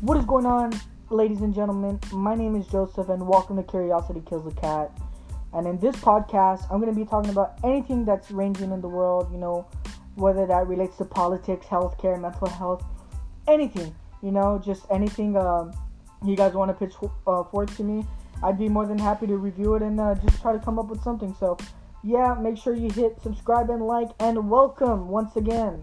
What is going on, ladies and gentlemen? My name is Joseph, and welcome to Curiosity Kills the Cat. And in this podcast, I'm going to be talking about anything that's ranging in the world, you know, whether that relates to politics, healthcare, mental health, anything, you know, just anything um, you guys want to pitch uh, forward to me. I'd be more than happy to review it and uh, just try to come up with something. So, yeah, make sure you hit subscribe and like, and welcome once again.